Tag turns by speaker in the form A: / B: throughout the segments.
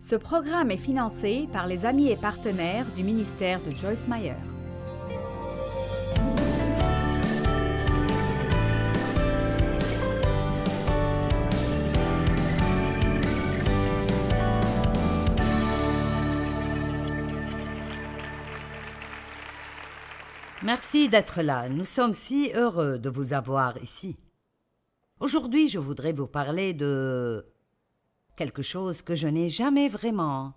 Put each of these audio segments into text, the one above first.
A: Ce programme est financé par les amis et partenaires du ministère de Joyce Meyer.
B: Merci d'être là. Nous sommes si heureux de vous avoir ici. Aujourd'hui, je voudrais vous parler de quelque chose que je n'ai jamais vraiment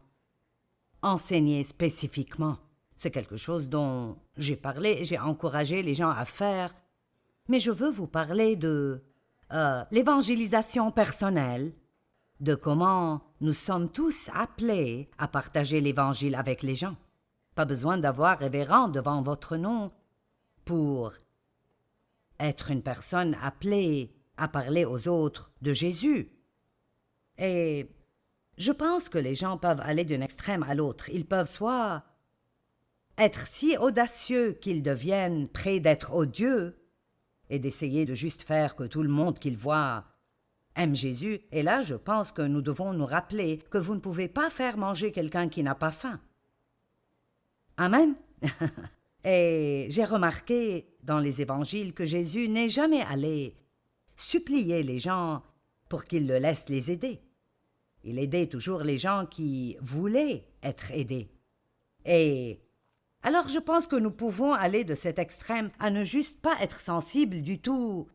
B: enseigné spécifiquement. C'est quelque chose dont j'ai parlé j'ai encouragé les gens à faire. Mais je veux vous parler de euh, l'évangélisation personnelle, de comment nous sommes tous appelés à partager l'évangile avec les gens. Pas besoin d'avoir révérend devant votre nom pour être une personne appelée à parler aux autres de Jésus. Et je pense que les gens peuvent aller d'un extrême à l'autre. Ils peuvent soit être si audacieux qu'ils deviennent près d'être odieux et d'essayer de juste faire que tout le monde qu'ils voient aime Jésus. Et là, je pense que nous devons nous rappeler que vous ne pouvez pas faire manger quelqu'un qui n'a pas faim. Amen. Et j'ai remarqué dans les évangiles que Jésus n'est jamais allé supplier les gens pour qu'ils le laissent les aider. Il aidait toujours les gens qui voulaient être aidés. Et alors je pense que nous pouvons aller de cet extrême à ne juste pas être sensibles du tout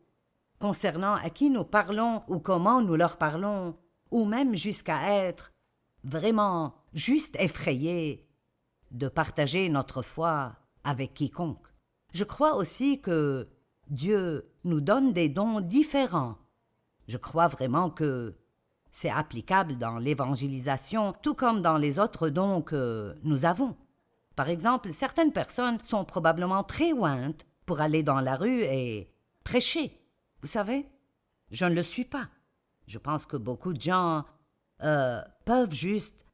B: concernant à qui nous parlons ou comment nous leur parlons, ou même jusqu'à être vraiment juste effrayés de partager notre foi avec quiconque. Je crois aussi que Dieu nous donne des dons différents. Je crois vraiment que c'est applicable dans l'évangélisation tout comme dans les autres dons que nous avons. Par exemple, certaines personnes sont probablement très ointes pour aller dans la rue et prêcher. Vous savez, je ne le suis pas. Je pense que beaucoup de gens euh, peuvent juste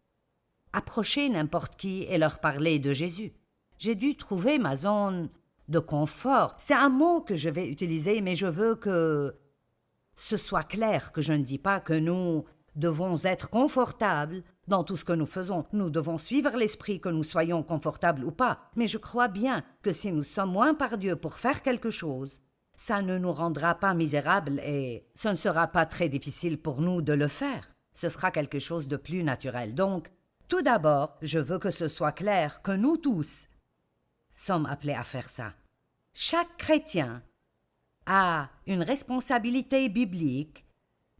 B: approcher n'importe qui et leur parler de Jésus. J'ai dû trouver ma zone de confort. C'est un mot que je vais utiliser, mais je veux que ce soit clair que je ne dis pas que nous devons être confortables dans tout ce que nous faisons. Nous devons suivre l'esprit que nous soyons confortables ou pas. Mais je crois bien que si nous sommes moins par Dieu pour faire quelque chose, ça ne nous rendra pas misérables et ce ne sera pas très difficile pour nous de le faire. Ce sera quelque chose de plus naturel. Donc, tout d'abord, je veux que ce soit clair que nous tous sommes appelés à faire ça. Chaque chrétien a une responsabilité biblique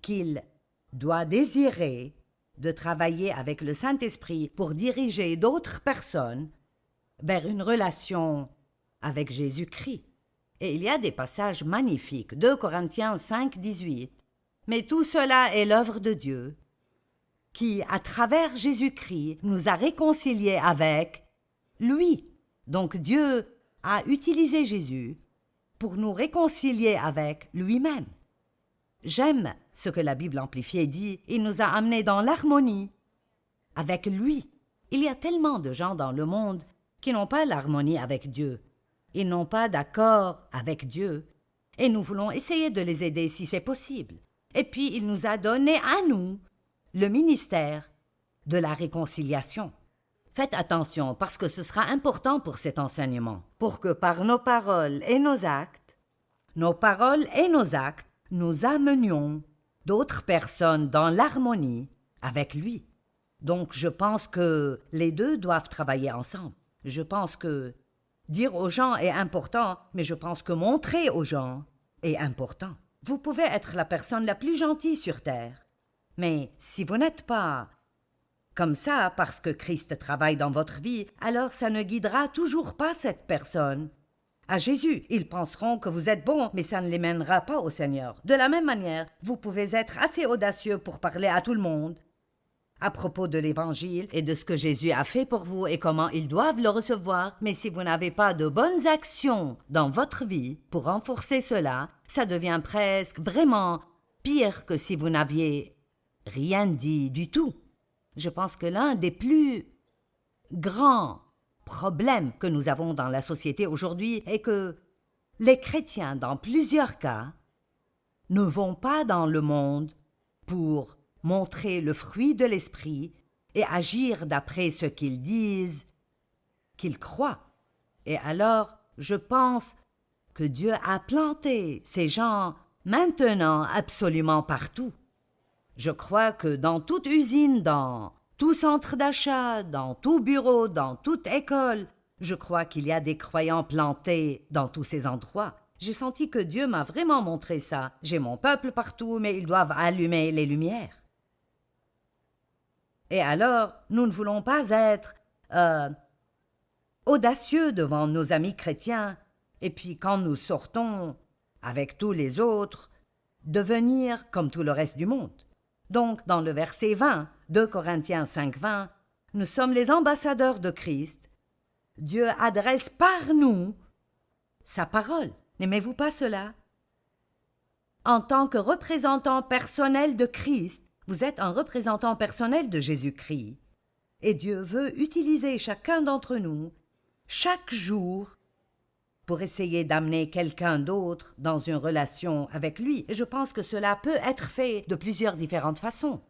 B: qu'il doit désirer de travailler avec le Saint-Esprit pour diriger d'autres personnes vers une relation avec Jésus-Christ. Et il y a des passages magnifiques. 2 Corinthiens 5, 18. Mais tout cela est l'œuvre de Dieu, qui, à travers Jésus-Christ, nous a réconciliés avec lui. Donc Dieu a utilisé Jésus pour nous réconcilier avec lui-même. J'aime ce que la Bible amplifiée dit, il nous a amenés dans l'harmonie avec lui. Il y a tellement de gens dans le monde qui n'ont pas l'harmonie avec Dieu. Ils n'ont pas d'accord avec Dieu. Et nous voulons essayer de les aider si c'est possible. Et puis il nous a donné à nous le ministère de la réconciliation. Faites attention parce que ce sera important pour cet enseignement, pour que par nos paroles et nos actes, nos paroles et nos actes, nous amenions d'autres personnes dans l'harmonie avec lui. Donc je pense que les deux doivent travailler ensemble. Je pense que dire aux gens est important, mais je pense que montrer aux gens est important. Vous pouvez être la personne la plus gentille sur terre, mais si vous n'êtes pas comme ça parce que Christ travaille dans votre vie, alors ça ne guidera toujours pas cette personne. À Jésus, ils penseront que vous êtes bon, mais ça ne les mènera pas au Seigneur. De la même manière, vous pouvez être assez audacieux pour parler à tout le monde à propos de l'Évangile et de ce que Jésus a fait pour vous et comment ils doivent le recevoir, mais si vous n'avez pas de bonnes actions dans votre vie pour renforcer cela, ça devient presque vraiment pire que si vous n'aviez rien dit du tout. Je pense que l'un des plus grands problèmes que nous avons dans la société aujourd'hui est que les chrétiens, dans plusieurs cas, ne vont pas dans le monde pour montrer le fruit de l'esprit et agir d'après ce qu'ils disent, qu'ils croient. Et alors, je pense que Dieu a planté ces gens maintenant absolument partout. Je crois que dans toute usine, dans tout centre d'achat, dans tout bureau, dans toute école, je crois qu'il y a des croyants plantés dans tous ces endroits. J'ai senti que Dieu m'a vraiment montré ça. J'ai mon peuple partout, mais ils doivent allumer les lumières. Et alors, nous ne voulons pas être euh, audacieux devant nos amis chrétiens, et puis quand nous sortons avec tous les autres, devenir comme tout le reste du monde. Donc, dans le verset 20 de Corinthiens 5, 20, nous sommes les ambassadeurs de Christ. Dieu adresse par nous sa parole. N'aimez-vous pas cela? En tant que représentant personnel de Christ, vous êtes un représentant personnel de Jésus-Christ. Et Dieu veut utiliser chacun d'entre nous, chaque jour, pour essayer d'amener quelqu'un d'autre dans une relation avec lui. Et je pense que cela peut être fait de plusieurs différentes façons.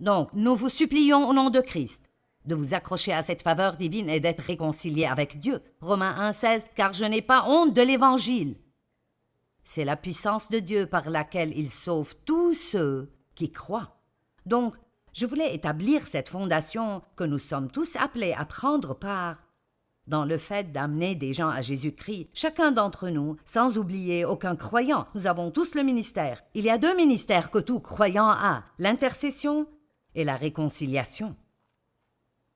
B: Donc, nous vous supplions au nom de Christ de vous accrocher à cette faveur divine et d'être réconcilié avec Dieu. Romains 1,16 Car je n'ai pas honte de l'Évangile. C'est la puissance de Dieu par laquelle il sauve tous ceux qui croient. Donc, je voulais établir cette fondation que nous sommes tous appelés à prendre part dans le fait d'amener des gens à Jésus-Christ, chacun d'entre nous, sans oublier aucun croyant. Nous avons tous le ministère. Il y a deux ministères que tout croyant a, l'intercession et la réconciliation.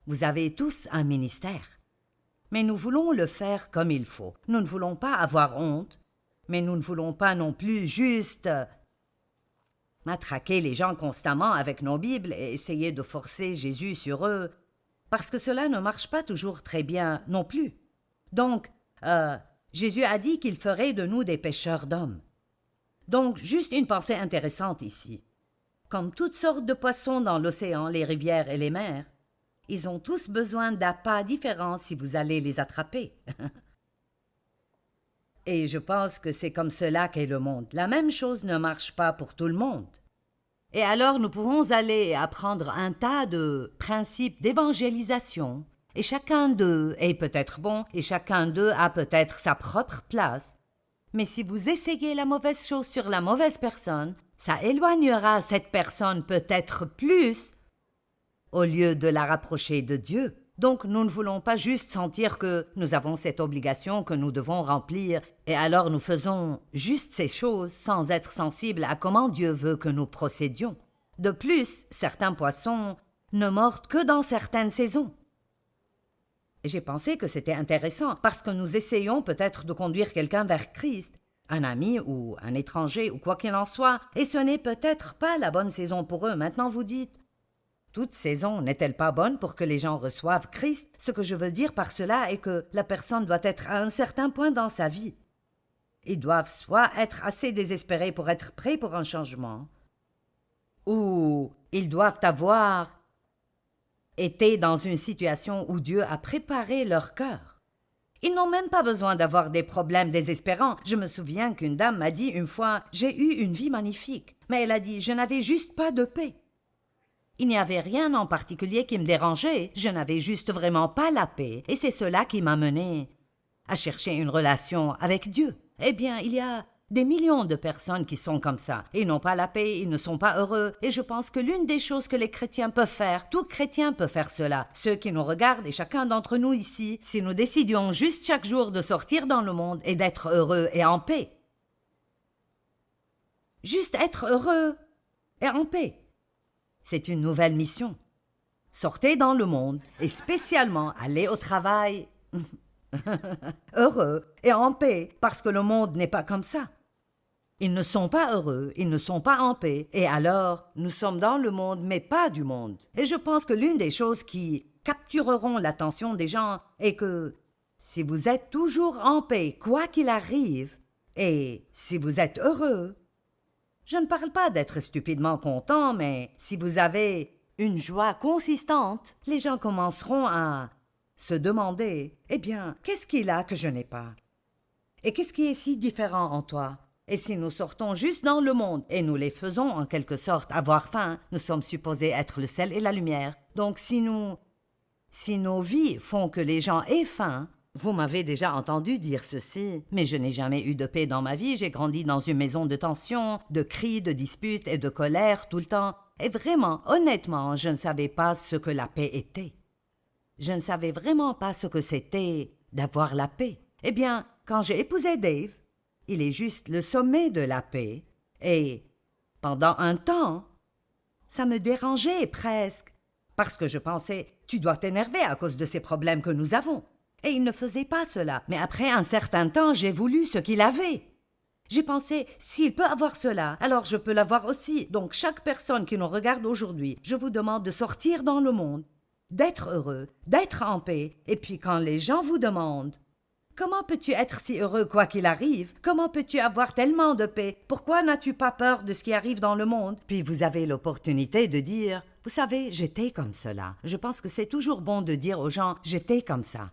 B: Vous avez tous un ministère. Mais nous voulons le faire comme il faut. Nous ne voulons pas avoir honte, mais nous ne voulons pas non plus juste matraquer les gens constamment avec nos Bibles et essayer de forcer Jésus sur eux parce que cela ne marche pas toujours très bien non plus. Donc, euh, Jésus a dit qu'il ferait de nous des pêcheurs d'hommes. Donc, juste une pensée intéressante ici. Comme toutes sortes de poissons dans l'océan, les rivières et les mers, ils ont tous besoin d'appâts différents si vous allez les attraper. et je pense que c'est comme cela qu'est le monde. La même chose ne marche pas pour tout le monde. Et alors nous pouvons aller apprendre un tas de principes d'évangélisation, et chacun d'eux est peut-être bon, et chacun d'eux a peut-être sa propre place. Mais si vous essayez la mauvaise chose sur la mauvaise personne, ça éloignera cette personne peut-être plus au lieu de la rapprocher de Dieu. Donc nous ne voulons pas juste sentir que nous avons cette obligation que nous devons remplir, et alors nous faisons juste ces choses sans être sensibles à comment Dieu veut que nous procédions. De plus, certains poissons ne mordent que dans certaines saisons. J'ai pensé que c'était intéressant parce que nous essayons peut-être de conduire quelqu'un vers Christ, un ami ou un étranger ou quoi qu'il en soit, et ce n'est peut-être pas la bonne saison pour eux. Maintenant vous dites toute saison n'est-elle pas bonne pour que les gens reçoivent Christ? Ce que je veux dire par cela est que la personne doit être à un certain point dans sa vie. Ils doivent soit être assez désespérés pour être prêts pour un changement, ou ils doivent avoir été dans une situation où Dieu a préparé leur cœur. Ils n'ont même pas besoin d'avoir des problèmes désespérants. Je me souviens qu'une dame m'a dit une fois J'ai eu une vie magnifique. Mais elle a dit Je n'avais juste pas de paix. Il n'y avait rien en particulier qui me dérangeait, je n'avais juste vraiment pas la paix, et c'est cela qui m'a mené à chercher une relation avec Dieu. Eh bien, il y a des millions de personnes qui sont comme ça. Ils n'ont pas la paix, ils ne sont pas heureux. Et je pense que l'une des choses que les chrétiens peuvent faire, tout chrétien peut faire cela. Ceux qui nous regardent et chacun d'entre nous ici, si nous décidions juste chaque jour de sortir dans le monde et d'être heureux et en paix. Juste être heureux et en paix. C'est une nouvelle mission. Sortez dans le monde et spécialement allez au travail heureux et en paix, parce que le monde n'est pas comme ça. Ils ne sont pas heureux, ils ne sont pas en paix, et alors nous sommes dans le monde, mais pas du monde. Et je pense que l'une des choses qui captureront l'attention des gens est que si vous êtes toujours en paix, quoi qu'il arrive, et si vous êtes heureux, je ne parle pas d'être stupidement content, mais si vous avez une joie consistante, les gens commenceront à se demander Eh bien, qu'est-ce qu'il a que je n'ai pas? Et qu'est-ce qui est si différent en toi? Et si nous sortons juste dans le monde et nous les faisons en quelque sorte avoir faim, nous sommes supposés être le sel et la lumière. Donc si nous si nos vies font que les gens aient faim, vous m'avez déjà entendu dire ceci, mais je n'ai jamais eu de paix dans ma vie, j'ai grandi dans une maison de tension, de cris, de disputes et de colère tout le temps, et vraiment, honnêtement, je ne savais pas ce que la paix était. Je ne savais vraiment pas ce que c'était d'avoir la paix. Eh bien, quand j'ai épousé Dave, il est juste le sommet de la paix, et pendant un temps, ça me dérangeait presque, parce que je pensais tu dois t'énerver à cause de ces problèmes que nous avons. Et il ne faisait pas cela. Mais après un certain temps, j'ai voulu ce qu'il avait. J'ai pensé, s'il peut avoir cela, alors je peux l'avoir aussi. Donc chaque personne qui nous regarde aujourd'hui, je vous demande de sortir dans le monde, d'être heureux, d'être en paix. Et puis quand les gens vous demandent Comment peux-tu être si heureux quoi qu'il arrive? Comment peux-tu avoir tellement de paix? Pourquoi n'as-tu pas peur de ce qui arrive dans le monde? Puis vous avez l'opportunité de dire Vous savez, j'étais comme cela. Je pense que c'est toujours bon de dire aux gens J'étais comme ça.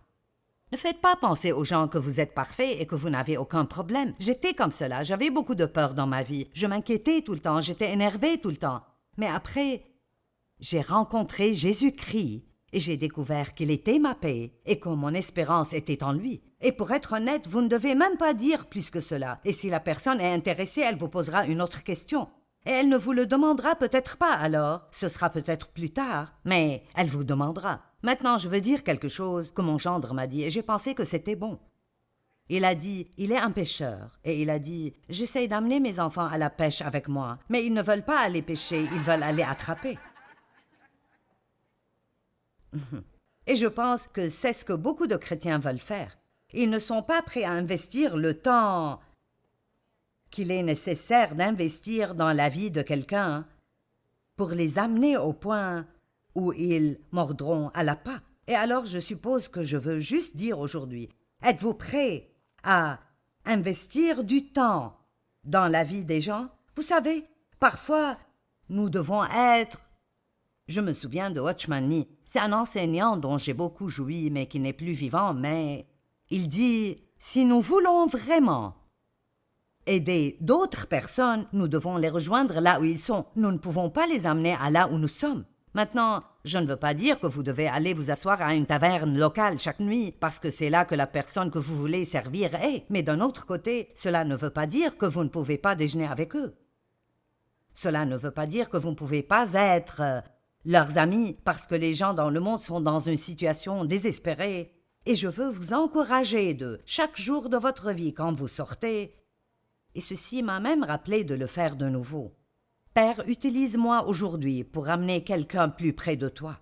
B: Ne faites pas penser aux gens que vous êtes parfait et que vous n'avez aucun problème. J'étais comme cela, j'avais beaucoup de peur dans ma vie. Je m'inquiétais tout le temps, j'étais énervé tout le temps. Mais après, j'ai rencontré Jésus-Christ et j'ai découvert qu'il était ma paix et que mon espérance était en lui. Et pour être honnête, vous ne devez même pas dire plus que cela. Et si la personne est intéressée, elle vous posera une autre question. Et elle ne vous le demandera peut-être pas alors, ce sera peut-être plus tard, mais elle vous demandera. Maintenant, je veux dire quelque chose que mon gendre m'a dit, et j'ai pensé que c'était bon. Il a dit, il est un pêcheur, et il a dit, j'essaye d'amener mes enfants à la pêche avec moi, mais ils ne veulent pas aller pêcher, ils veulent aller attraper. Et je pense que c'est ce que beaucoup de chrétiens veulent faire. Ils ne sont pas prêts à investir le temps qu'il est nécessaire d'investir dans la vie de quelqu'un pour les amener au point où ils mordront à la pas. Et alors je suppose que je veux juste dire aujourd'hui, êtes-vous prêts à investir du temps dans la vie des gens? Vous savez, parfois, nous devons être je me souviens de Watchman Nee. C'est un enseignant dont j'ai beaucoup joui, mais qui n'est plus vivant, mais il dit Si nous voulons vraiment aider d'autres personnes, nous devons les rejoindre là où ils sont. Nous ne pouvons pas les amener à là où nous sommes. Maintenant, je ne veux pas dire que vous devez aller vous asseoir à une taverne locale chaque nuit parce que c'est là que la personne que vous voulez servir est, mais d'un autre côté, cela ne veut pas dire que vous ne pouvez pas déjeuner avec eux. Cela ne veut pas dire que vous ne pouvez pas être euh, leurs amis parce que les gens dans le monde sont dans une situation désespérée et je veux vous encourager de, chaque jour de votre vie quand vous sortez, et ceci m'a même rappelé de le faire de nouveau. Père, utilise-moi aujourd'hui pour amener quelqu'un plus près de toi.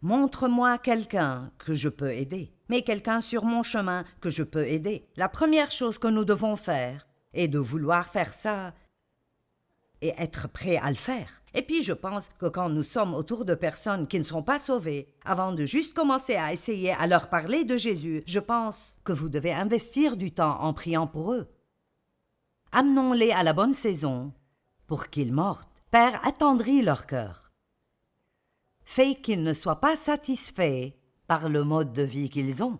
B: Montre-moi quelqu'un que je peux aider, mais quelqu'un sur mon chemin que je peux aider. La première chose que nous devons faire est de vouloir faire ça et être prêt à le faire. Et puis je pense que quand nous sommes autour de personnes qui ne sont pas sauvées, avant de juste commencer à essayer à leur parler de Jésus, je pense que vous devez investir du temps en priant pour eux. Amenons-les à la bonne saison pour qu'ils mortent. Père, attendris leur cœur. Fais qu'ils ne soient pas satisfaits par le mode de vie qu'ils ont.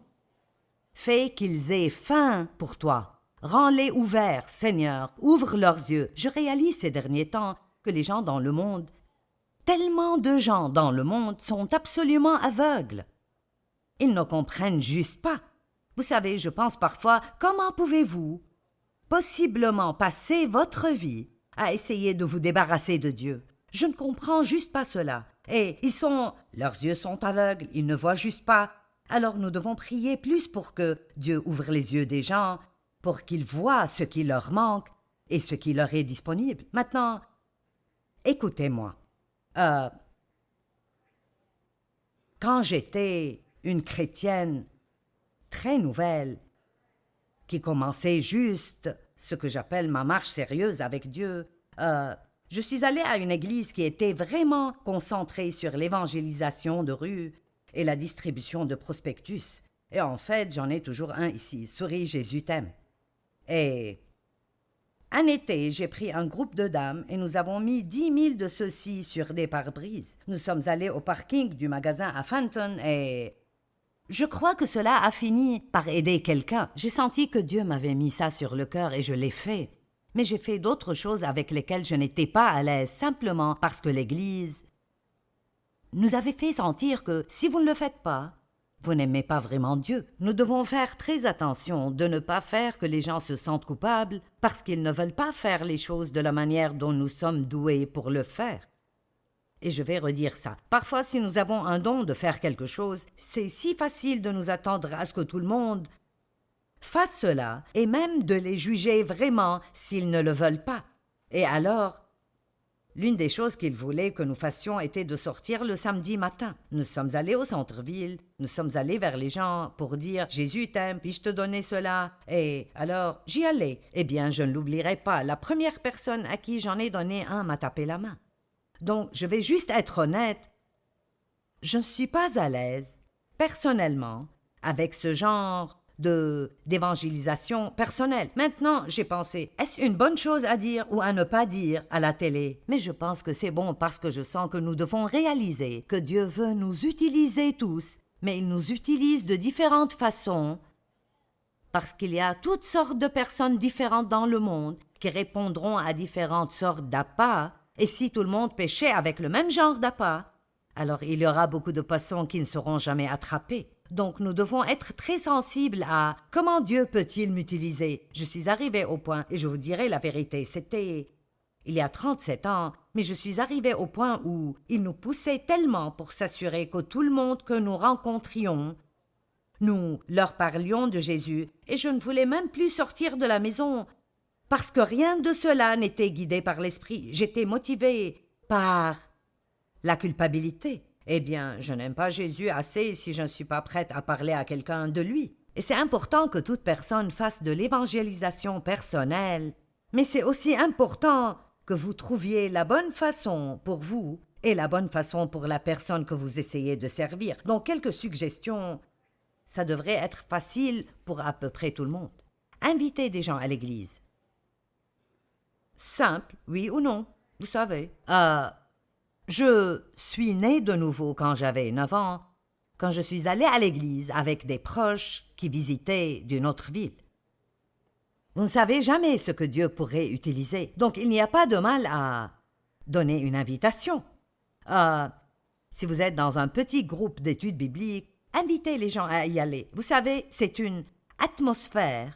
B: Fais qu'ils aient faim pour toi. Rends-les ouverts, Seigneur, ouvre leurs yeux. Je réalise ces derniers temps que les gens dans le monde, tellement de gens dans le monde sont absolument aveugles. Ils ne comprennent juste pas. Vous savez, je pense parfois, comment pouvez-vous possiblement passer votre vie à essayer de vous débarrasser de Dieu Je ne comprends juste pas cela. Et ils sont, leurs yeux sont aveugles, ils ne voient juste pas. Alors nous devons prier plus pour que Dieu ouvre les yeux des gens, pour qu'ils voient ce qui leur manque et ce qui leur est disponible. Maintenant, Écoutez-moi. Euh, quand j'étais une chrétienne très nouvelle, qui commençait juste ce que j'appelle ma marche sérieuse avec Dieu, euh, je suis allée à une église qui était vraiment concentrée sur l'évangélisation de rue et la distribution de prospectus. Et en fait, j'en ai toujours un ici, Souris Jésus t'aime. Et un été, j'ai pris un groupe de dames et nous avons mis dix mille de ceux-ci sur des pare-brises. Nous sommes allés au parking du magasin à Fenton et je crois que cela a fini par aider quelqu'un. J'ai senti que Dieu m'avait mis ça sur le cœur et je l'ai fait. Mais j'ai fait d'autres choses avec lesquelles je n'étais pas à l'aise, simplement parce que l'Église nous avait fait sentir que si vous ne le faites pas, vous n'aimez pas vraiment Dieu. Nous devons faire très attention de ne pas faire que les gens se sentent coupables parce qu'ils ne veulent pas faire les choses de la manière dont nous sommes doués pour le faire. Et je vais redire ça. Parfois, si nous avons un don de faire quelque chose, c'est si facile de nous attendre à ce que tout le monde fasse cela, et même de les juger vraiment s'ils ne le veulent pas. Et alors, L'une des choses qu'il voulait que nous fassions était de sortir le samedi matin. Nous sommes allés au centre-ville, nous sommes allés vers les gens pour dire Jésus t'aime, puis-je te donner cela? Et alors, j'y allais. Eh bien, je ne l'oublierai pas, la première personne à qui j'en ai donné un m'a tapé la main. Donc, je vais juste être honnête. Je ne suis pas à l'aise, personnellement, avec ce genre de d'évangélisation personnelle. Maintenant, j'ai pensé, est-ce une bonne chose à dire ou à ne pas dire à la télé? Mais je pense que c'est bon parce que je sens que nous devons réaliser que Dieu veut nous utiliser tous, mais il nous utilise de différentes façons parce qu'il y a toutes sortes de personnes différentes dans le monde qui répondront à différentes sortes d'appâts, et si tout le monde pêchait avec le même genre d'appât, alors il y aura beaucoup de poissons qui ne seront jamais attrapés. Donc nous devons être très sensibles à comment Dieu peut-il m'utiliser. Je suis arrivé au point, et je vous dirai la vérité, c'était il y a 37 ans, mais je suis arrivé au point où il nous poussait tellement pour s'assurer que tout le monde que nous rencontrions, nous leur parlions de Jésus, et je ne voulais même plus sortir de la maison, parce que rien de cela n'était guidé par l'esprit. J'étais motivé par la culpabilité. Eh bien, je n'aime pas Jésus assez si je ne suis pas prête à parler à quelqu'un de lui. Et c'est important que toute personne fasse de l'évangélisation personnelle, mais c'est aussi important que vous trouviez la bonne façon pour vous et la bonne façon pour la personne que vous essayez de servir. Donc quelques suggestions. Ça devrait être facile pour à peu près tout le monde. Invitez des gens à l'église. Simple, oui ou non, vous savez. Euh, je suis né de nouveau quand j'avais neuf ans, quand je suis allé à l'église avec des proches qui visitaient d'une autre ville. Vous ne savez jamais ce que Dieu pourrait utiliser, donc il n'y a pas de mal à donner une invitation. Euh, si vous êtes dans un petit groupe d'études bibliques, invitez les gens à y aller. Vous savez, c'est une atmosphère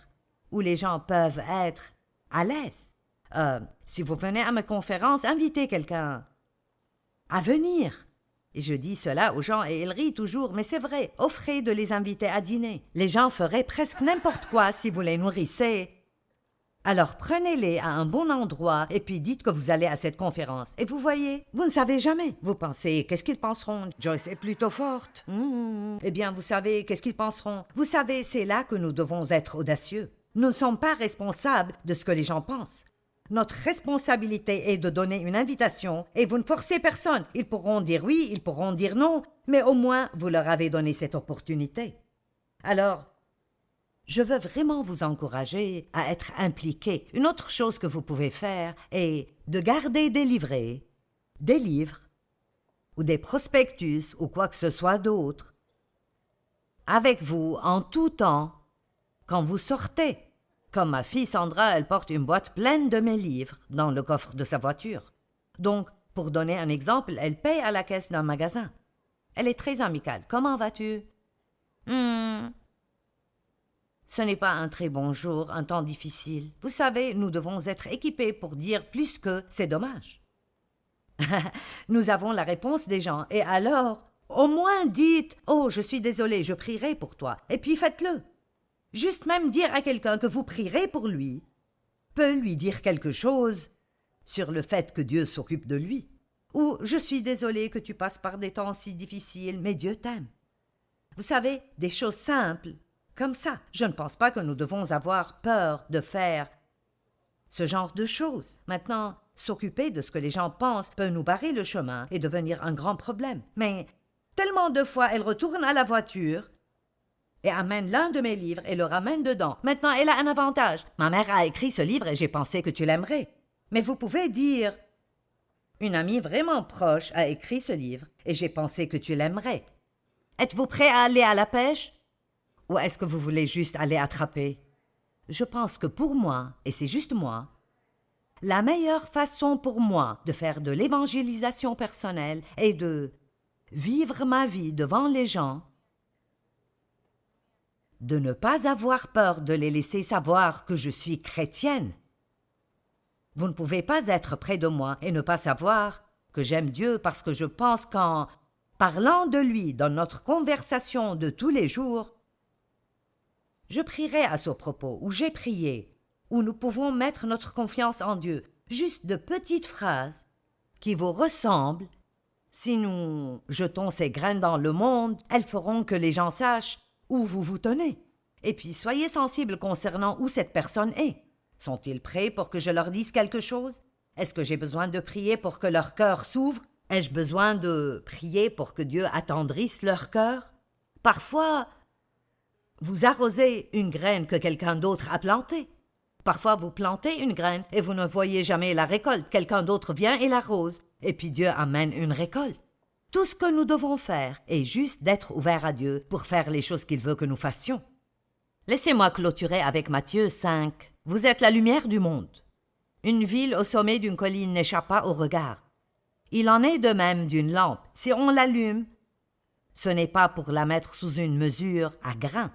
B: où les gens peuvent être à l'aise. Euh, si vous venez à ma conférence, invitez quelqu'un à venir. Et je dis cela aux gens et ils rient toujours, mais c'est vrai, offrez de les inviter à dîner. Les gens feraient presque n'importe quoi si vous les nourrissez. Alors prenez-les à un bon endroit et puis dites que vous allez à cette conférence. Et vous voyez, vous ne savez jamais. Vous pensez, qu'est-ce qu'ils penseront? Joyce est plutôt forte. Mmh. Eh bien, vous savez, qu'est-ce qu'ils penseront? Vous savez, c'est là que nous devons être audacieux. Nous ne sommes pas responsables de ce que les gens pensent. Notre responsabilité est de donner une invitation et vous ne forcez personne. Ils pourront dire oui, ils pourront dire non, mais au moins vous leur avez donné cette opportunité. Alors, je veux vraiment vous encourager à être impliqué. Une autre chose que vous pouvez faire est de garder des livrets, des livres, ou des prospectus, ou quoi que ce soit d'autre, avec vous en tout temps, quand vous sortez. Comme ma fille Sandra, elle porte une boîte pleine de mes livres dans le coffre de sa voiture. Donc, pour donner un exemple, elle paye à la caisse d'un magasin. Elle est très amicale. Comment vas-tu? Hmm. Ce n'est pas un très bon jour, un temps difficile. Vous savez, nous devons être équipés pour dire plus que c'est dommage. nous avons la réponse des gens, et alors, au moins dites Oh, je suis désolé, je prierai pour toi, et puis faites-le. Juste même dire à quelqu'un que vous prierez pour lui peut lui dire quelque chose sur le fait que Dieu s'occupe de lui. Ou je suis désolé que tu passes par des temps si difficiles, mais Dieu t'aime. Vous savez, des choses simples, comme ça. Je ne pense pas que nous devons avoir peur de faire ce genre de choses. Maintenant, s'occuper de ce que les gens pensent peut nous barrer le chemin et devenir un grand problème. Mais tellement de fois elle retourne à la voiture et amène l'un de mes livres et le ramène dedans. Maintenant, elle a un avantage. Ma mère a écrit ce livre et j'ai pensé que tu l'aimerais. Mais vous pouvez dire Une amie vraiment proche a écrit ce livre et j'ai pensé que tu l'aimerais. Êtes-vous prêt à aller à la pêche? Ou est-ce que vous voulez juste aller attraper? Je pense que pour moi, et c'est juste moi, la meilleure façon pour moi de faire de l'évangélisation personnelle est de vivre ma vie devant les gens, de ne pas avoir peur de les laisser savoir que je suis chrétienne. Vous ne pouvez pas être près de moi et ne pas savoir que j'aime Dieu parce que je pense qu'en parlant de lui dans notre conversation de tous les jours, je prierai à ce propos, ou j'ai prié, où nous pouvons mettre notre confiance en Dieu, juste de petites phrases qui vous ressemblent. Si nous jetons ces graines dans le monde, elles feront que les gens sachent où vous vous tenez. Et puis soyez sensibles concernant où cette personne est. Sont-ils prêts pour que je leur dise quelque chose? Est-ce que j'ai besoin de prier pour que leur cœur s'ouvre? Ai-je besoin de prier pour que Dieu attendrisse leur cœur? Parfois, vous arrosez une graine que quelqu'un d'autre a plantée. Parfois vous plantez une graine et vous ne voyez jamais la récolte. Quelqu'un d'autre vient et l'arrose, et puis Dieu amène une récolte. Tout ce que nous devons faire est juste d'être ouverts à Dieu pour faire les choses qu'il veut que nous fassions. Laissez-moi clôturer avec Matthieu 5. Vous êtes la lumière du monde. Une ville au sommet d'une colline n'échappe pas au regard. Il en est de même d'une lampe. Si on l'allume, ce n'est pas pour la mettre sous une mesure à grains,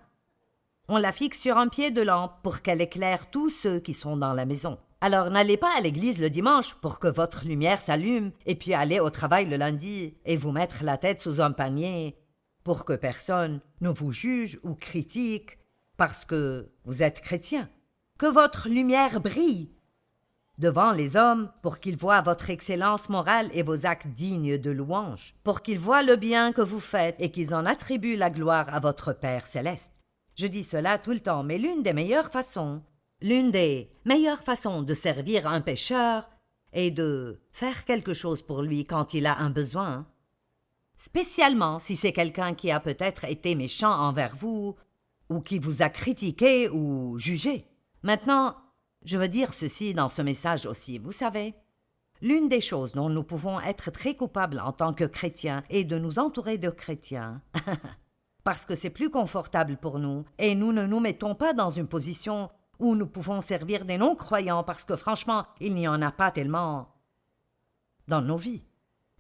B: on la fixe sur un pied de lampe pour qu'elle éclaire tous ceux qui sont dans la maison. Alors n'allez pas à l'église le dimanche pour que votre lumière s'allume, et puis allez au travail le lundi et vous mettre la tête sous un panier pour que personne ne vous juge ou critique parce que vous êtes chrétien. Que votre lumière brille devant les hommes pour qu'ils voient votre excellence morale et vos actes dignes de louange, pour qu'ils voient le bien que vous faites et qu'ils en attribuent la gloire à votre Père céleste. Je dis cela tout le temps, mais l'une des meilleures façons, l'une des meilleures façons de servir un pécheur est de faire quelque chose pour lui quand il a un besoin. Spécialement si c'est quelqu'un qui a peut-être été méchant envers vous, ou qui vous a critiqué ou jugé. Maintenant, je veux dire ceci dans ce message aussi, vous savez. L'une des choses dont nous pouvons être très coupables en tant que chrétiens est de nous entourer de chrétiens. parce que c'est plus confortable pour nous, et nous ne nous mettons pas dans une position où nous pouvons servir des non-croyants parce que franchement, il n'y en a pas tellement dans nos vies.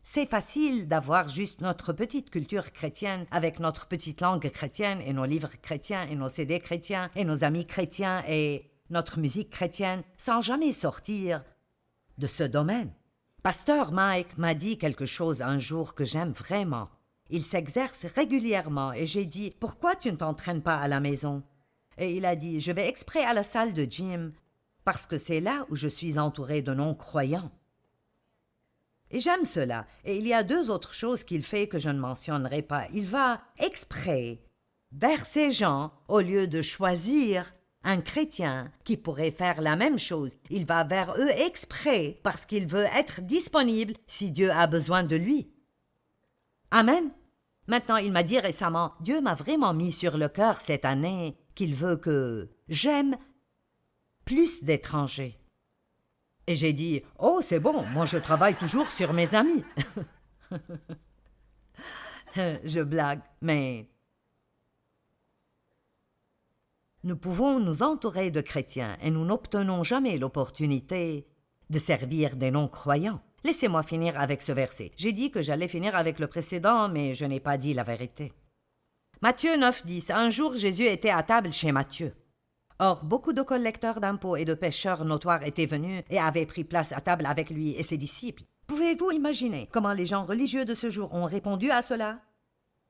B: C'est facile d'avoir juste notre petite culture chrétienne avec notre petite langue chrétienne et nos livres chrétiens et nos CD chrétiens et nos amis chrétiens et notre musique chrétienne sans jamais sortir de ce domaine. Pasteur Mike m'a dit quelque chose un jour que j'aime vraiment. Il s'exerce régulièrement et j'ai dit Pourquoi tu ne t'entraînes pas à la maison? Et il a dit Je vais exprès à la salle de gym parce que c'est là où je suis entouré de non-croyants. Et j'aime cela. Et il y a deux autres choses qu'il fait que je ne mentionnerai pas. Il va exprès vers ces gens au lieu de choisir un chrétien qui pourrait faire la même chose. Il va vers eux exprès parce qu'il veut être disponible si Dieu a besoin de lui. Amen. Maintenant, il m'a dit récemment Dieu m'a vraiment mis sur le cœur cette année qu'il veut que j'aime plus d'étrangers. Et j'ai dit Oh, c'est bon, moi je travaille toujours sur mes amis. je blague, mais. Nous pouvons nous entourer de chrétiens et nous n'obtenons jamais l'opportunité de servir des non-croyants. Laissez-moi finir avec ce verset. J'ai dit que j'allais finir avec le précédent, mais je n'ai pas dit la vérité. Matthieu 9, 10. Un jour, Jésus était à table chez Matthieu. Or, beaucoup de collecteurs d'impôts et de pêcheurs notoires étaient venus et avaient pris place à table avec lui et ses disciples. Pouvez-vous imaginer comment les gens religieux de ce jour ont répondu à cela?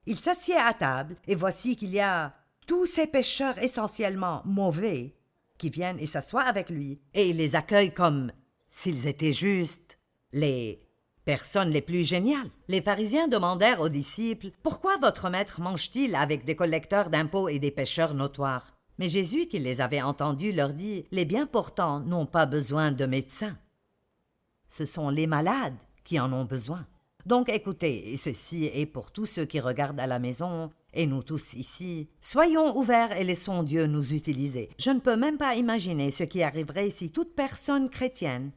B: Il s'assied à table, et voici qu'il y a tous ces pêcheurs essentiellement mauvais qui viennent et s'assoient avec lui, et il les accueille comme s'ils étaient justes les personnes les plus géniales. Les pharisiens demandèrent aux disciples Pourquoi votre maître mange-t-il avec des collecteurs d'impôts et des pêcheurs notoires? Mais Jésus, qui les avait entendus, leur dit Les bien portants n'ont pas besoin de médecins. Ce sont les malades qui en ont besoin. Donc écoutez, et ceci est pour tous ceux qui regardent à la maison, et nous tous ici, soyons ouverts et laissons Dieu nous utiliser. Je ne peux même pas imaginer ce qui arriverait si toute personne chrétienne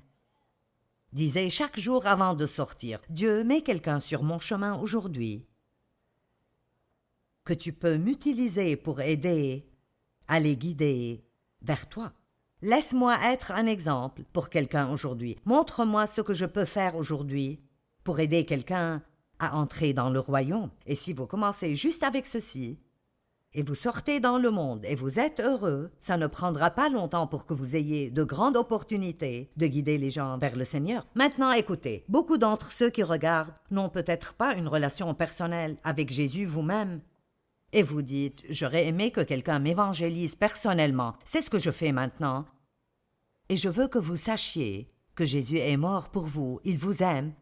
B: disait chaque jour avant de sortir Dieu met quelqu'un sur mon chemin aujourd'hui. que tu peux m'utiliser pour aider à les guider vers toi. Laisse-moi être un exemple pour quelqu'un aujourd'hui. Montre-moi ce que je peux faire aujourd'hui pour aider quelqu'un à entrer dans le royaume. Et si vous commencez juste avec ceci, et vous sortez dans le monde et vous êtes heureux, ça ne prendra pas longtemps pour que vous ayez de grandes opportunités de guider les gens vers le Seigneur. Maintenant, écoutez, beaucoup d'entre ceux qui regardent n'ont peut-être pas une relation personnelle avec Jésus vous-même. Et vous dites, j'aurais aimé que quelqu'un m'évangélise personnellement. C'est ce que je fais maintenant. Et je veux que vous sachiez que Jésus est mort pour vous, il vous aime.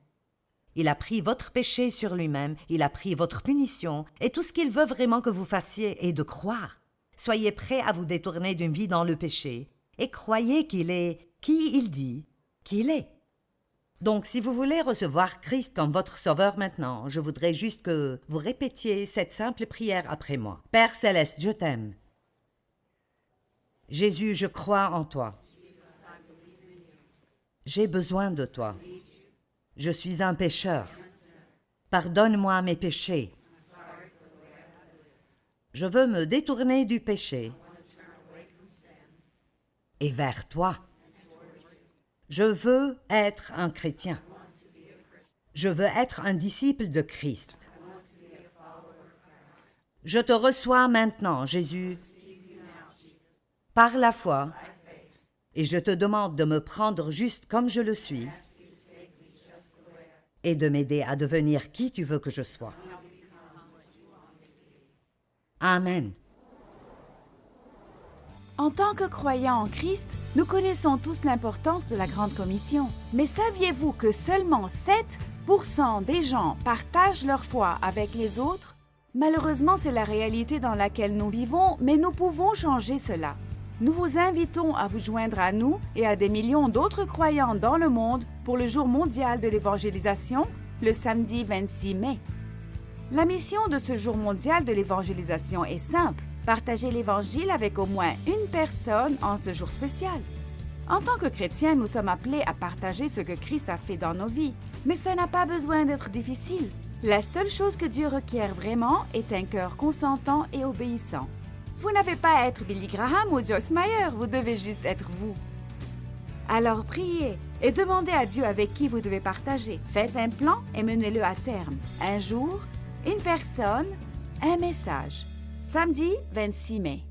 B: Il a pris votre péché sur lui-même, il a pris votre punition, et tout ce qu'il veut vraiment que vous fassiez est de croire. Soyez prêts à vous détourner d'une vie dans le péché, et croyez qu'il est qui il dit qu'il est. Donc, si vous voulez recevoir Christ comme votre Sauveur maintenant, je voudrais juste que vous répétiez cette simple prière après moi. Père céleste, je t'aime. Jésus, je crois en toi. J'ai besoin de toi. Je suis un pécheur. Pardonne-moi mes péchés. Je veux me détourner du péché et vers toi. Je veux être un chrétien. Je veux être un disciple de Christ. Je te reçois maintenant, Jésus, par la foi et je te demande de me prendre juste comme je le suis et de m'aider à devenir qui tu veux que je sois. Amen.
A: En tant que croyants en Christ, nous connaissons tous l'importance de la Grande Commission. Mais saviez-vous que seulement 7% des gens partagent leur foi avec les autres? Malheureusement, c'est la réalité dans laquelle nous vivons, mais nous pouvons changer cela. Nous vous invitons à vous joindre à nous et à des millions d'autres croyants dans le monde pour le jour mondial de l'évangélisation, le samedi 26 mai. La mission de ce jour mondial de l'évangélisation est simple, partager l'Évangile avec au moins une personne en ce jour spécial. En tant que chrétiens, nous sommes appelés à partager ce que Christ a fait dans nos vies, mais ça n'a pas besoin d'être difficile. La seule chose que Dieu requiert vraiment est un cœur consentant et obéissant. Vous n'avez pas à être Billy Graham ou Joyce Meyer, vous devez juste être vous. Alors priez et demandez à Dieu avec qui vous devez partager. Faites un plan et menez-le à terme. Un jour, une personne, un message. Samedi 26 mai.